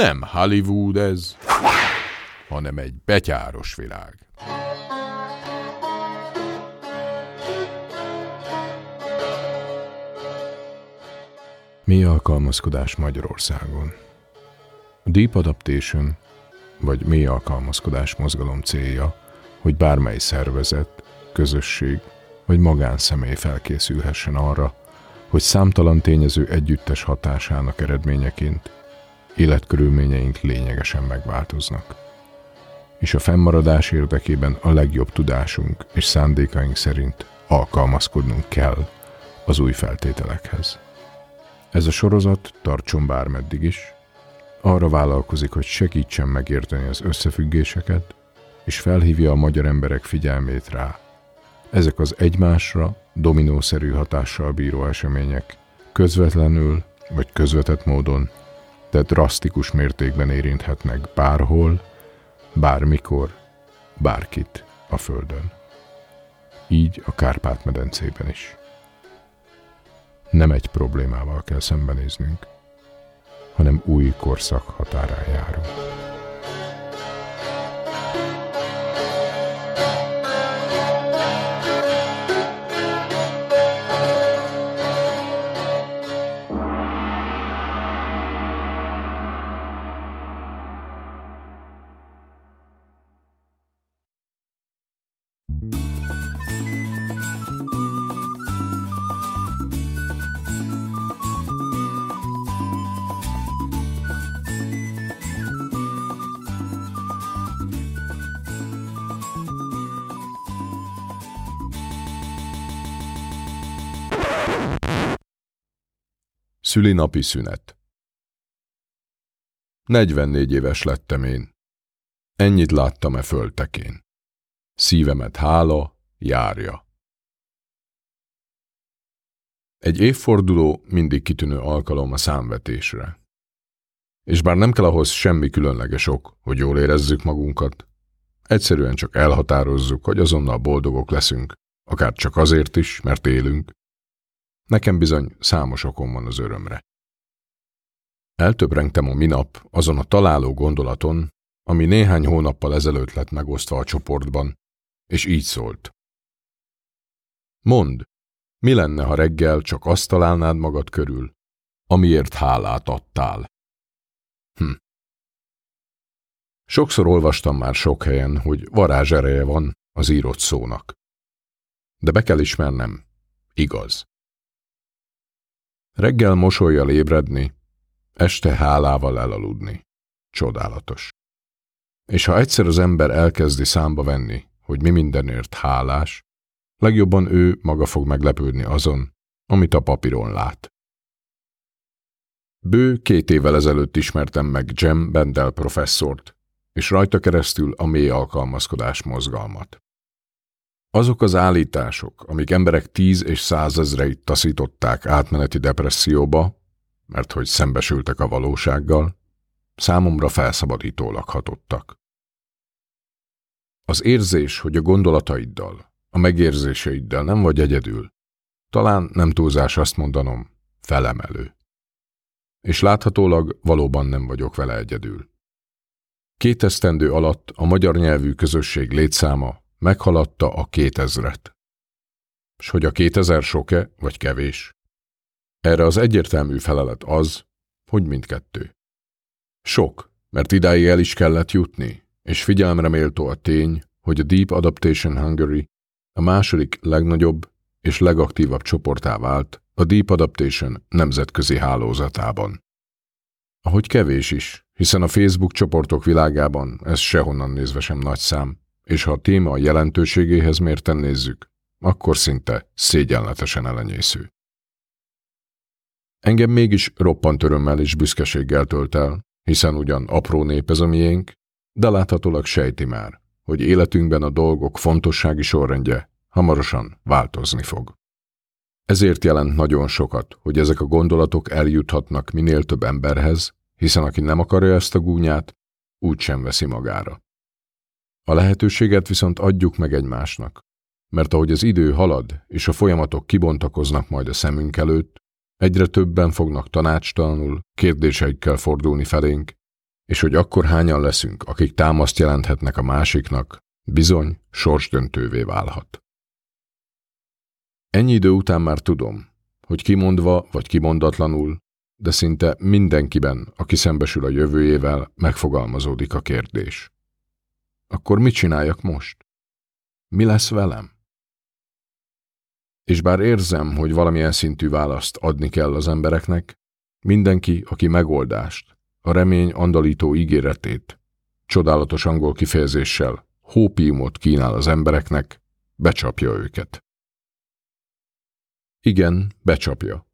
Nem Hollywood ez, hanem egy betyáros világ. Mi alkalmazkodás Magyarországon? Deep Adaptation, vagy mély alkalmazkodás mozgalom célja, hogy bármely szervezet, közösség vagy magánszemély felkészülhessen arra, hogy számtalan tényező együttes hatásának eredményeként életkörülményeink lényegesen megváltoznak. És a fennmaradás érdekében a legjobb tudásunk és szándékaink szerint alkalmazkodnunk kell az új feltételekhez. Ez a sorozat tartson bármeddig is, arra vállalkozik, hogy segítsen megérteni az összefüggéseket, és felhívja a magyar emberek figyelmét rá. Ezek az egymásra dominószerű hatással bíró események közvetlenül vagy közvetett módon, de drasztikus mértékben érinthetnek bárhol, bármikor, bárkit a Földön. Így a Kárpát-medencében is. Nem egy problémával kell szembenéznünk, hanem új korszak határán járunk. Szülinapi szünet 44 éves lettem én. Ennyit láttam e föltekén. Szívemet hála, járja. Egy évforduló mindig kitűnő alkalom a számvetésre. És bár nem kell ahhoz semmi különleges ok, hogy jól érezzük magunkat, egyszerűen csak elhatározzuk, hogy azonnal boldogok leszünk, akár csak azért is, mert élünk, Nekem bizony számos okom van az örömre. Eltöprengtem a minap azon a találó gondolaton, ami néhány hónappal ezelőtt lett megosztva a csoportban, és így szólt. Mondd, mi lenne, ha reggel csak azt találnád magad körül, amiért hálát adtál? Hm. Sokszor olvastam már sok helyen, hogy varázsereje van az írott szónak. De be kell ismernem, igaz. Reggel mosolyjal ébredni, este hálával elaludni. Csodálatos. És ha egyszer az ember elkezdi számba venni, hogy mi mindenért hálás, legjobban ő maga fog meglepődni azon, amit a papíron lát. Bő két évvel ezelőtt ismertem meg Jem Bendel professzort, és rajta keresztül a mély alkalmazkodás mozgalmat. Azok az állítások, amik emberek tíz és százezreit taszították átmeneti depresszióba, mert hogy szembesültek a valósággal, számomra felszabadítólag hatottak. Az érzés, hogy a gondolataiddal, a megérzéseiddel nem vagy egyedül, talán nem túlzás azt mondanom, felemelő. És láthatólag valóban nem vagyok vele egyedül. Két esztendő alatt a magyar nyelvű közösség létszáma meghaladta a kétezret. S hogy a kétezer sok-e, vagy kevés? Erre az egyértelmű felelet az, hogy mindkettő. Sok, mert idáig el is kellett jutni, és figyelemre méltó a tény, hogy a Deep Adaptation Hungary a második legnagyobb és legaktívabb csoportá vált a Deep Adaptation nemzetközi hálózatában. Ahogy kevés is, hiszen a Facebook csoportok világában ez sehonnan nézve sem nagy szám, és ha a téma jelentőségéhez mérten nézzük, akkor szinte szégyenletesen elenyésző. Engem mégis roppant örömmel és büszkeséggel tölt el, hiszen ugyan apró nép ez a miénk, de láthatólag sejti már, hogy életünkben a dolgok fontossági sorrendje hamarosan változni fog. Ezért jelent nagyon sokat, hogy ezek a gondolatok eljuthatnak minél több emberhez, hiszen aki nem akarja ezt a gúnyát, úgy sem veszi magára. A lehetőséget viszont adjuk meg egymásnak, mert ahogy az idő halad, és a folyamatok kibontakoznak majd a szemünk előtt, egyre többen fognak tanácstalanul, kérdéseikkel fordulni felénk, és hogy akkor hányan leszünk, akik támaszt jelenthetnek a másiknak, bizony sorsdöntővé válhat. Ennyi idő után már tudom, hogy kimondva vagy kimondatlanul, de szinte mindenkiben, aki szembesül a jövőjével, megfogalmazódik a kérdés. Akkor mit csináljak most? Mi lesz velem? És bár érzem, hogy valamilyen szintű választ adni kell az embereknek, mindenki, aki megoldást, a remény andalító ígéretét, csodálatos angol kifejezéssel, hópiumot kínál az embereknek, becsapja őket. Igen, becsapja,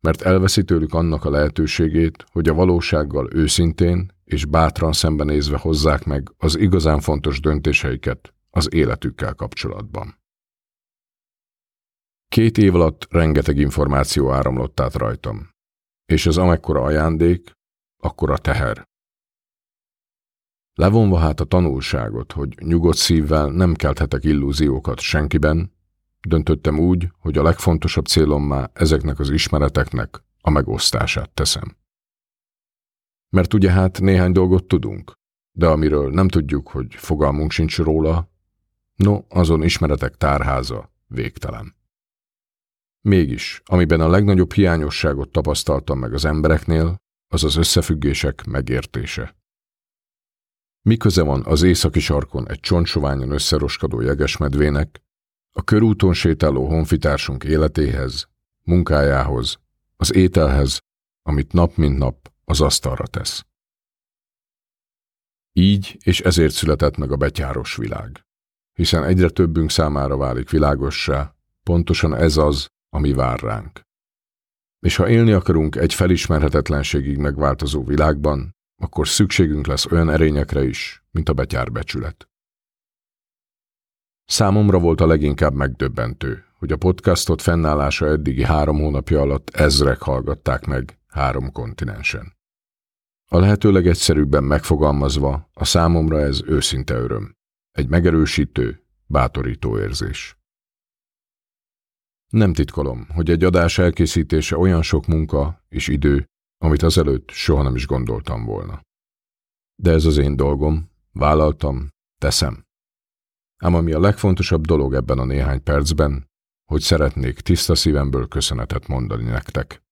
mert elveszi tőlük annak a lehetőségét, hogy a valósággal őszintén és bátran szembenézve hozzák meg az igazán fontos döntéseiket az életükkel kapcsolatban. Két év alatt rengeteg információ áramlott át rajtam, és ez amekkora ajándék, akkora teher. Levonva hát a tanulságot, hogy nyugodt szívvel nem kelthetek illúziókat senkiben, döntöttem úgy, hogy a legfontosabb célommá ezeknek az ismereteknek a megosztását teszem. Mert ugye hát néhány dolgot tudunk, de amiről nem tudjuk, hogy fogalmunk sincs róla, no, azon ismeretek tárháza végtelen. Mégis, amiben a legnagyobb hiányosságot tapasztaltam meg az embereknél, az az összefüggések megértése. Mi van az északi sarkon egy csontsoványon összeroskadó jegesmedvének, a körúton sétáló honfitársunk életéhez, munkájához, az ételhez, amit nap mint nap az asztalra tesz. Így és ezért született meg a betyáros világ, hiszen egyre többünk számára válik világossá, pontosan ez az, ami vár ránk. És ha élni akarunk egy felismerhetetlenségig megváltozó világban, akkor szükségünk lesz olyan erényekre is, mint a betyárbecsület. Számomra volt a leginkább megdöbbentő, hogy a podcastot fennállása eddigi három hónapja alatt ezrek hallgatták meg három kontinensen. A lehető legegyszerűbben megfogalmazva, a számomra ez őszinte öröm. Egy megerősítő, bátorító érzés. Nem titkolom, hogy egy adás elkészítése olyan sok munka és idő, amit azelőtt soha nem is gondoltam volna. De ez az én dolgom, vállaltam, teszem. Ám ami a legfontosabb dolog ebben a néhány percben, hogy szeretnék tiszta szívemből köszönetet mondani nektek.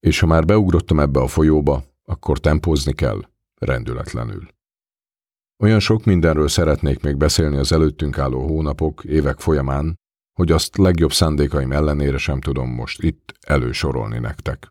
És ha már beugrottam ebbe a folyóba, akkor tempózni kell, rendületlenül. Olyan sok mindenről szeretnék még beszélni az előttünk álló hónapok, évek folyamán, hogy azt legjobb szándékaim ellenére sem tudom most itt elősorolni nektek.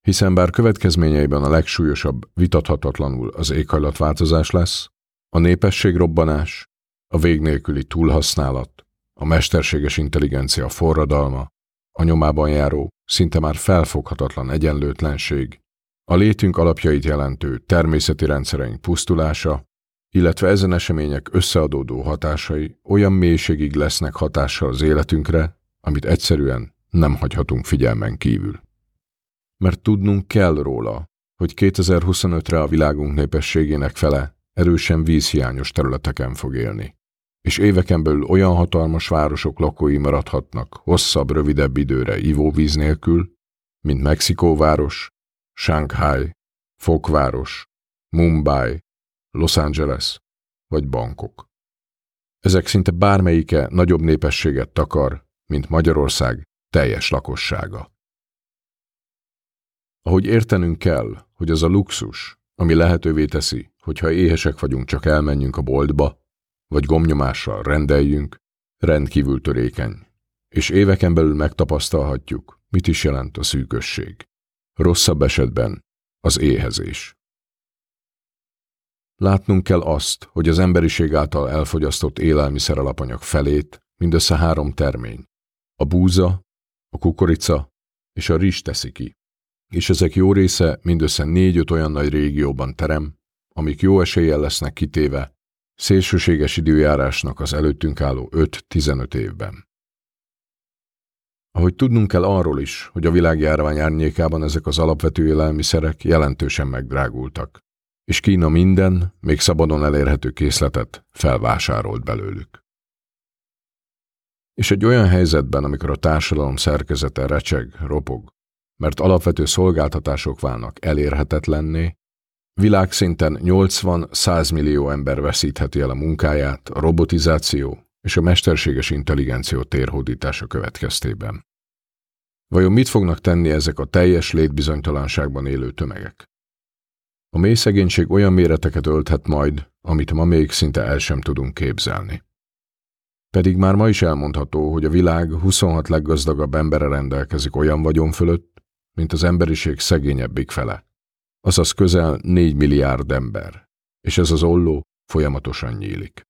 Hiszen bár következményeiben a legsúlyosabb vitathatatlanul az éghajlatváltozás lesz, a népességrobbanás, a vég nélküli túlhasználat, a mesterséges intelligencia forradalma, a nyomában járó, szinte már felfoghatatlan egyenlőtlenség, a létünk alapjait jelentő természeti rendszereink pusztulása, illetve ezen események összeadódó hatásai olyan mélységig lesznek hatással az életünkre, amit egyszerűen nem hagyhatunk figyelmen kívül. Mert tudnunk kell róla, hogy 2025-re a világunk népességének fele erősen vízhiányos területeken fog élni, és éveken belül olyan hatalmas városok lakói maradhatnak hosszabb, rövidebb időre ivóvíz nélkül, mint Mexikóváros, Shanghai, Fokváros, Mumbai, Los Angeles vagy Bangkok. Ezek szinte bármelyike nagyobb népességet takar, mint Magyarország teljes lakossága. Ahogy értenünk kell, hogy az a luxus, ami lehetővé teszi, hogyha éhesek vagyunk, csak elmenjünk a boltba, vagy gomnyomással rendeljünk, rendkívül törékeny, és éveken belül megtapasztalhatjuk, mit is jelent a szűkösség. Rosszabb esetben az éhezés. Látnunk kell azt, hogy az emberiség által elfogyasztott élelmiszer alapanyag felét mindössze három termény. A búza, a kukorica és a rizs teszi ki. És ezek jó része mindössze négy-öt olyan nagy régióban terem, amik jó eséllyel lesznek kitéve szélsőséges időjárásnak az előttünk álló 5-15 évben. Ahogy tudnunk kell arról is, hogy a világjárvány árnyékában ezek az alapvető élelmiszerek jelentősen megdrágultak és Kína minden, még szabadon elérhető készletet felvásárolt belőlük. És egy olyan helyzetben, amikor a társadalom szerkezete recseg, ropog, mert alapvető szolgáltatások válnak elérhetetlenné, Világszinten 80-100 millió ember veszítheti el a munkáját a robotizáció és a mesterséges intelligenció térhódítása következtében. Vajon mit fognak tenni ezek a teljes létbizonytalanságban élő tömegek? A mély szegénység olyan méreteket ölthet majd, amit ma még szinte el sem tudunk képzelni. Pedig már ma is elmondható, hogy a világ 26 leggazdagabb embere rendelkezik olyan vagyon fölött, mint az emberiség szegényebbik fele, azaz közel 4 milliárd ember, és ez az olló folyamatosan nyílik.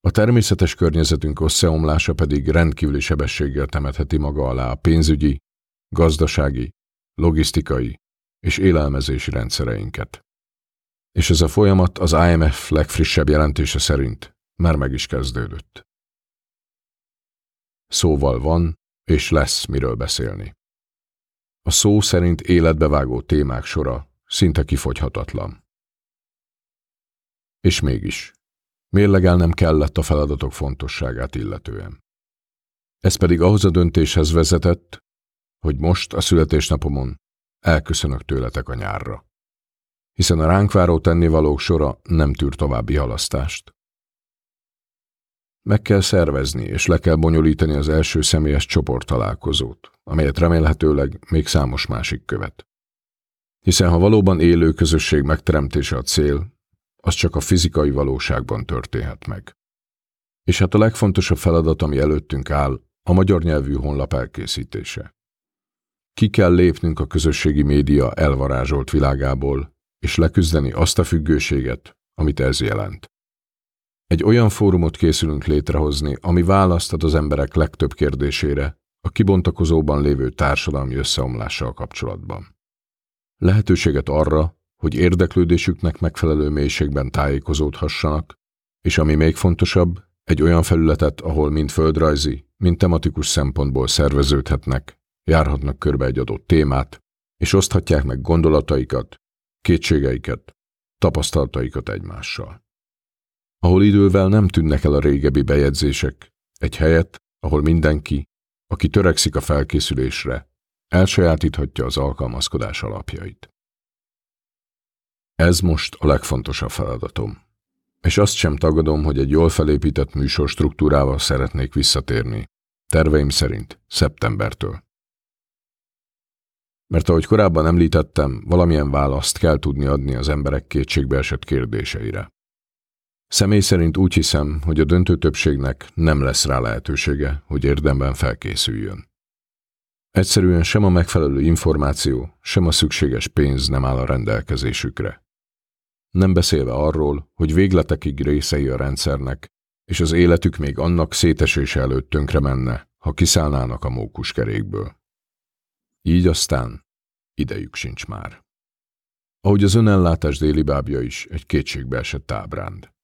A természetes környezetünk összeomlása pedig rendkívüli sebességgel temetheti maga alá a pénzügyi, gazdasági, logisztikai és élelmezési rendszereinket. És ez a folyamat az IMF legfrissebb jelentése szerint már meg is kezdődött. Szóval van, és lesz miről beszélni. A szó szerint életbevágó témák sora szinte kifogyhatatlan. És mégis, mérlegelnem kellett a feladatok fontosságát illetően. Ez pedig ahhoz a döntéshez vezetett, hogy most a születésnapomon elköszönök tőletek a nyárra. Hiszen a ránk váró tennivalók sora nem tűr további halasztást. Meg kell szervezni és le kell bonyolítani az első személyes csoporttalálkozót, amelyet remélhetőleg még számos másik követ. Hiszen ha valóban élő közösség megteremtése a cél, az csak a fizikai valóságban történhet meg. És hát a legfontosabb feladat, ami előttünk áll, a magyar nyelvű honlap elkészítése. Ki kell lépnünk a közösségi média elvarázsolt világából, és leküzdeni azt a függőséget, amit ez jelent. Egy olyan fórumot készülünk létrehozni, ami választhat az emberek legtöbb kérdésére a kibontakozóban lévő társadalmi összeomlással kapcsolatban. Lehetőséget arra, hogy érdeklődésüknek megfelelő mélységben tájékozódhassanak, és ami még fontosabb, egy olyan felületet, ahol mind földrajzi, mind tematikus szempontból szerveződhetnek, járhatnak körbe egy adott témát, és oszthatják meg gondolataikat, kétségeiket, tapasztalataikat egymással. Ahol idővel nem tűnnek el a régebbi bejegyzések, egy helyet, ahol mindenki, aki törekszik a felkészülésre, elsajátíthatja az alkalmazkodás alapjait. Ez most a legfontosabb feladatom. És azt sem tagadom, hogy egy jól felépített műsor struktúrával szeretnék visszatérni. Terveim szerint szeptembertől. Mert ahogy korábban említettem, valamilyen választ kell tudni adni az emberek kétségbeesett kérdéseire. Személy szerint úgy hiszem, hogy a döntő többségnek nem lesz rá lehetősége, hogy érdemben felkészüljön. Egyszerűen sem a megfelelő információ, sem a szükséges pénz nem áll a rendelkezésükre. Nem beszélve arról, hogy végletekig részei a rendszernek, és az életük még annak szétesése előtt tönkre menne, ha kiszállnának a mókuskerékből. Így aztán idejük sincs már. Ahogy az önellátás déli bábja is egy kétségbe esett ábránd.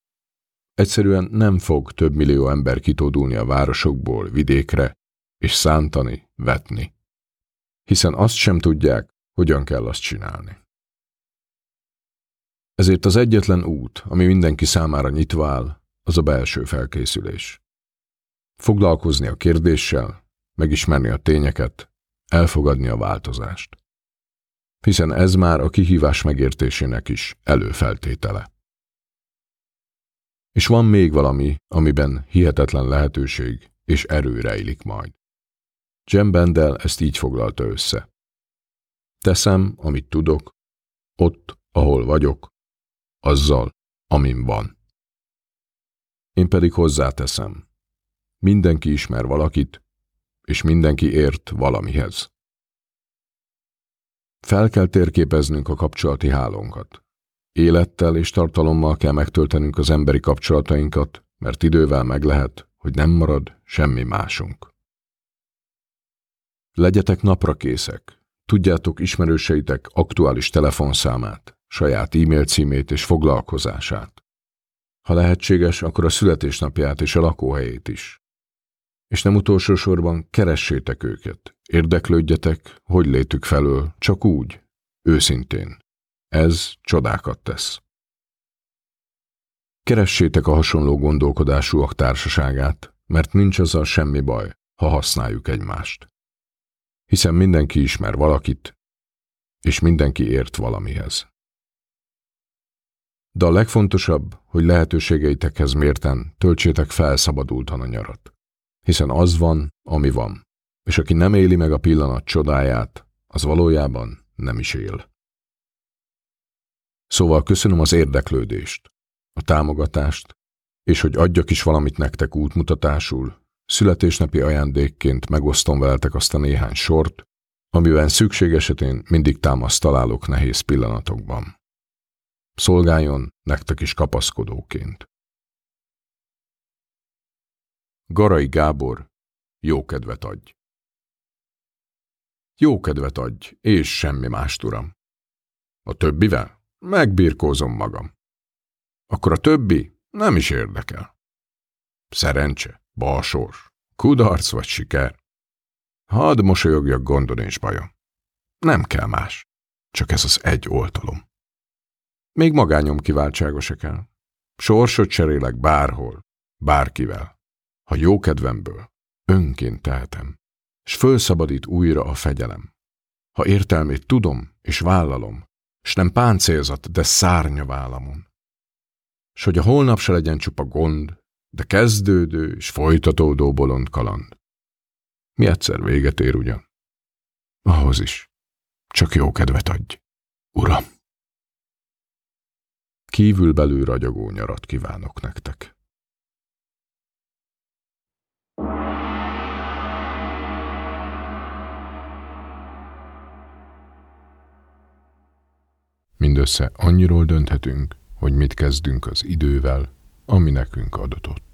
Egyszerűen nem fog több millió ember kitódulni a városokból vidékre, és szántani, vetni. Hiszen azt sem tudják, hogyan kell azt csinálni. Ezért az egyetlen út, ami mindenki számára nyitva áll, az a belső felkészülés. Foglalkozni a kérdéssel, megismerni a tényeket, elfogadni a változást. Hiszen ez már a kihívás megértésének is előfeltétele. És van még valami, amiben hihetetlen lehetőség és erő rejlik majd. Jem Bendel ezt így foglalta össze. Teszem, amit tudok, ott, ahol vagyok, azzal, amin van. Én pedig hozzáteszem. Mindenki ismer valakit, és mindenki ért valamihez. Fel kell térképeznünk a kapcsolati hálónkat. Élettel és tartalommal kell megtöltenünk az emberi kapcsolatainkat, mert idővel meg lehet, hogy nem marad semmi másunk. Legyetek napra készek. Tudjátok ismerőseitek aktuális telefonszámát, saját e-mail címét és foglalkozását. Ha lehetséges, akkor a születésnapját és a lakóhelyét is. És nem utolsó sorban keressétek őket, érdeklődjetek, hogy létük felől, csak úgy, őszintén. Ez csodákat tesz. Keressétek a hasonló gondolkodásúak társaságát, mert nincs azzal semmi baj, ha használjuk egymást. Hiszen mindenki ismer valakit, és mindenki ért valamihez. De a legfontosabb, hogy lehetőségeitekhez mérten töltsétek felszabadultan a nyarat. Hiszen az van, ami van, és aki nem éli meg a pillanat csodáját, az valójában nem is él. Szóval köszönöm az érdeklődést, a támogatást, és hogy adjak is valamit nektek útmutatásul, születésnapi ajándékként megosztom veletek azt a néhány sort, amiben szükség esetén mindig támaszt találok nehéz pillanatokban. Szolgáljon nektek is kapaszkodóként. Garai Gábor, jó kedvet adj! Jó kedvet adj, és semmi más, uram. A többivel? Megbirkózom magam. Akkor a többi nem is érdekel. Szerencse, balsors, kudarc vagy siker. Hadd mosolyogjak gondon és bajom. Nem kell más, csak ez az egy oltalom. Még magányom kiváltsága se kell. Sorsot cserélek bárhol, bárkivel. Ha jó kedvemből, önként tehetem, és fölszabadít újra a fegyelem. Ha értelmét tudom és vállalom, s nem páncélzat, de szárnya vállamon. S hogy a holnap se legyen csupa gond, de kezdődő és folytatódó bolond kaland. Mi egyszer véget ér ugyan? Ahhoz is. Csak jó kedvet adj, uram. Kívülbelül ragyogó nyarat kívánok nektek. Mindössze annyiról dönthetünk, hogy mit kezdünk az idővel, ami nekünk adatott.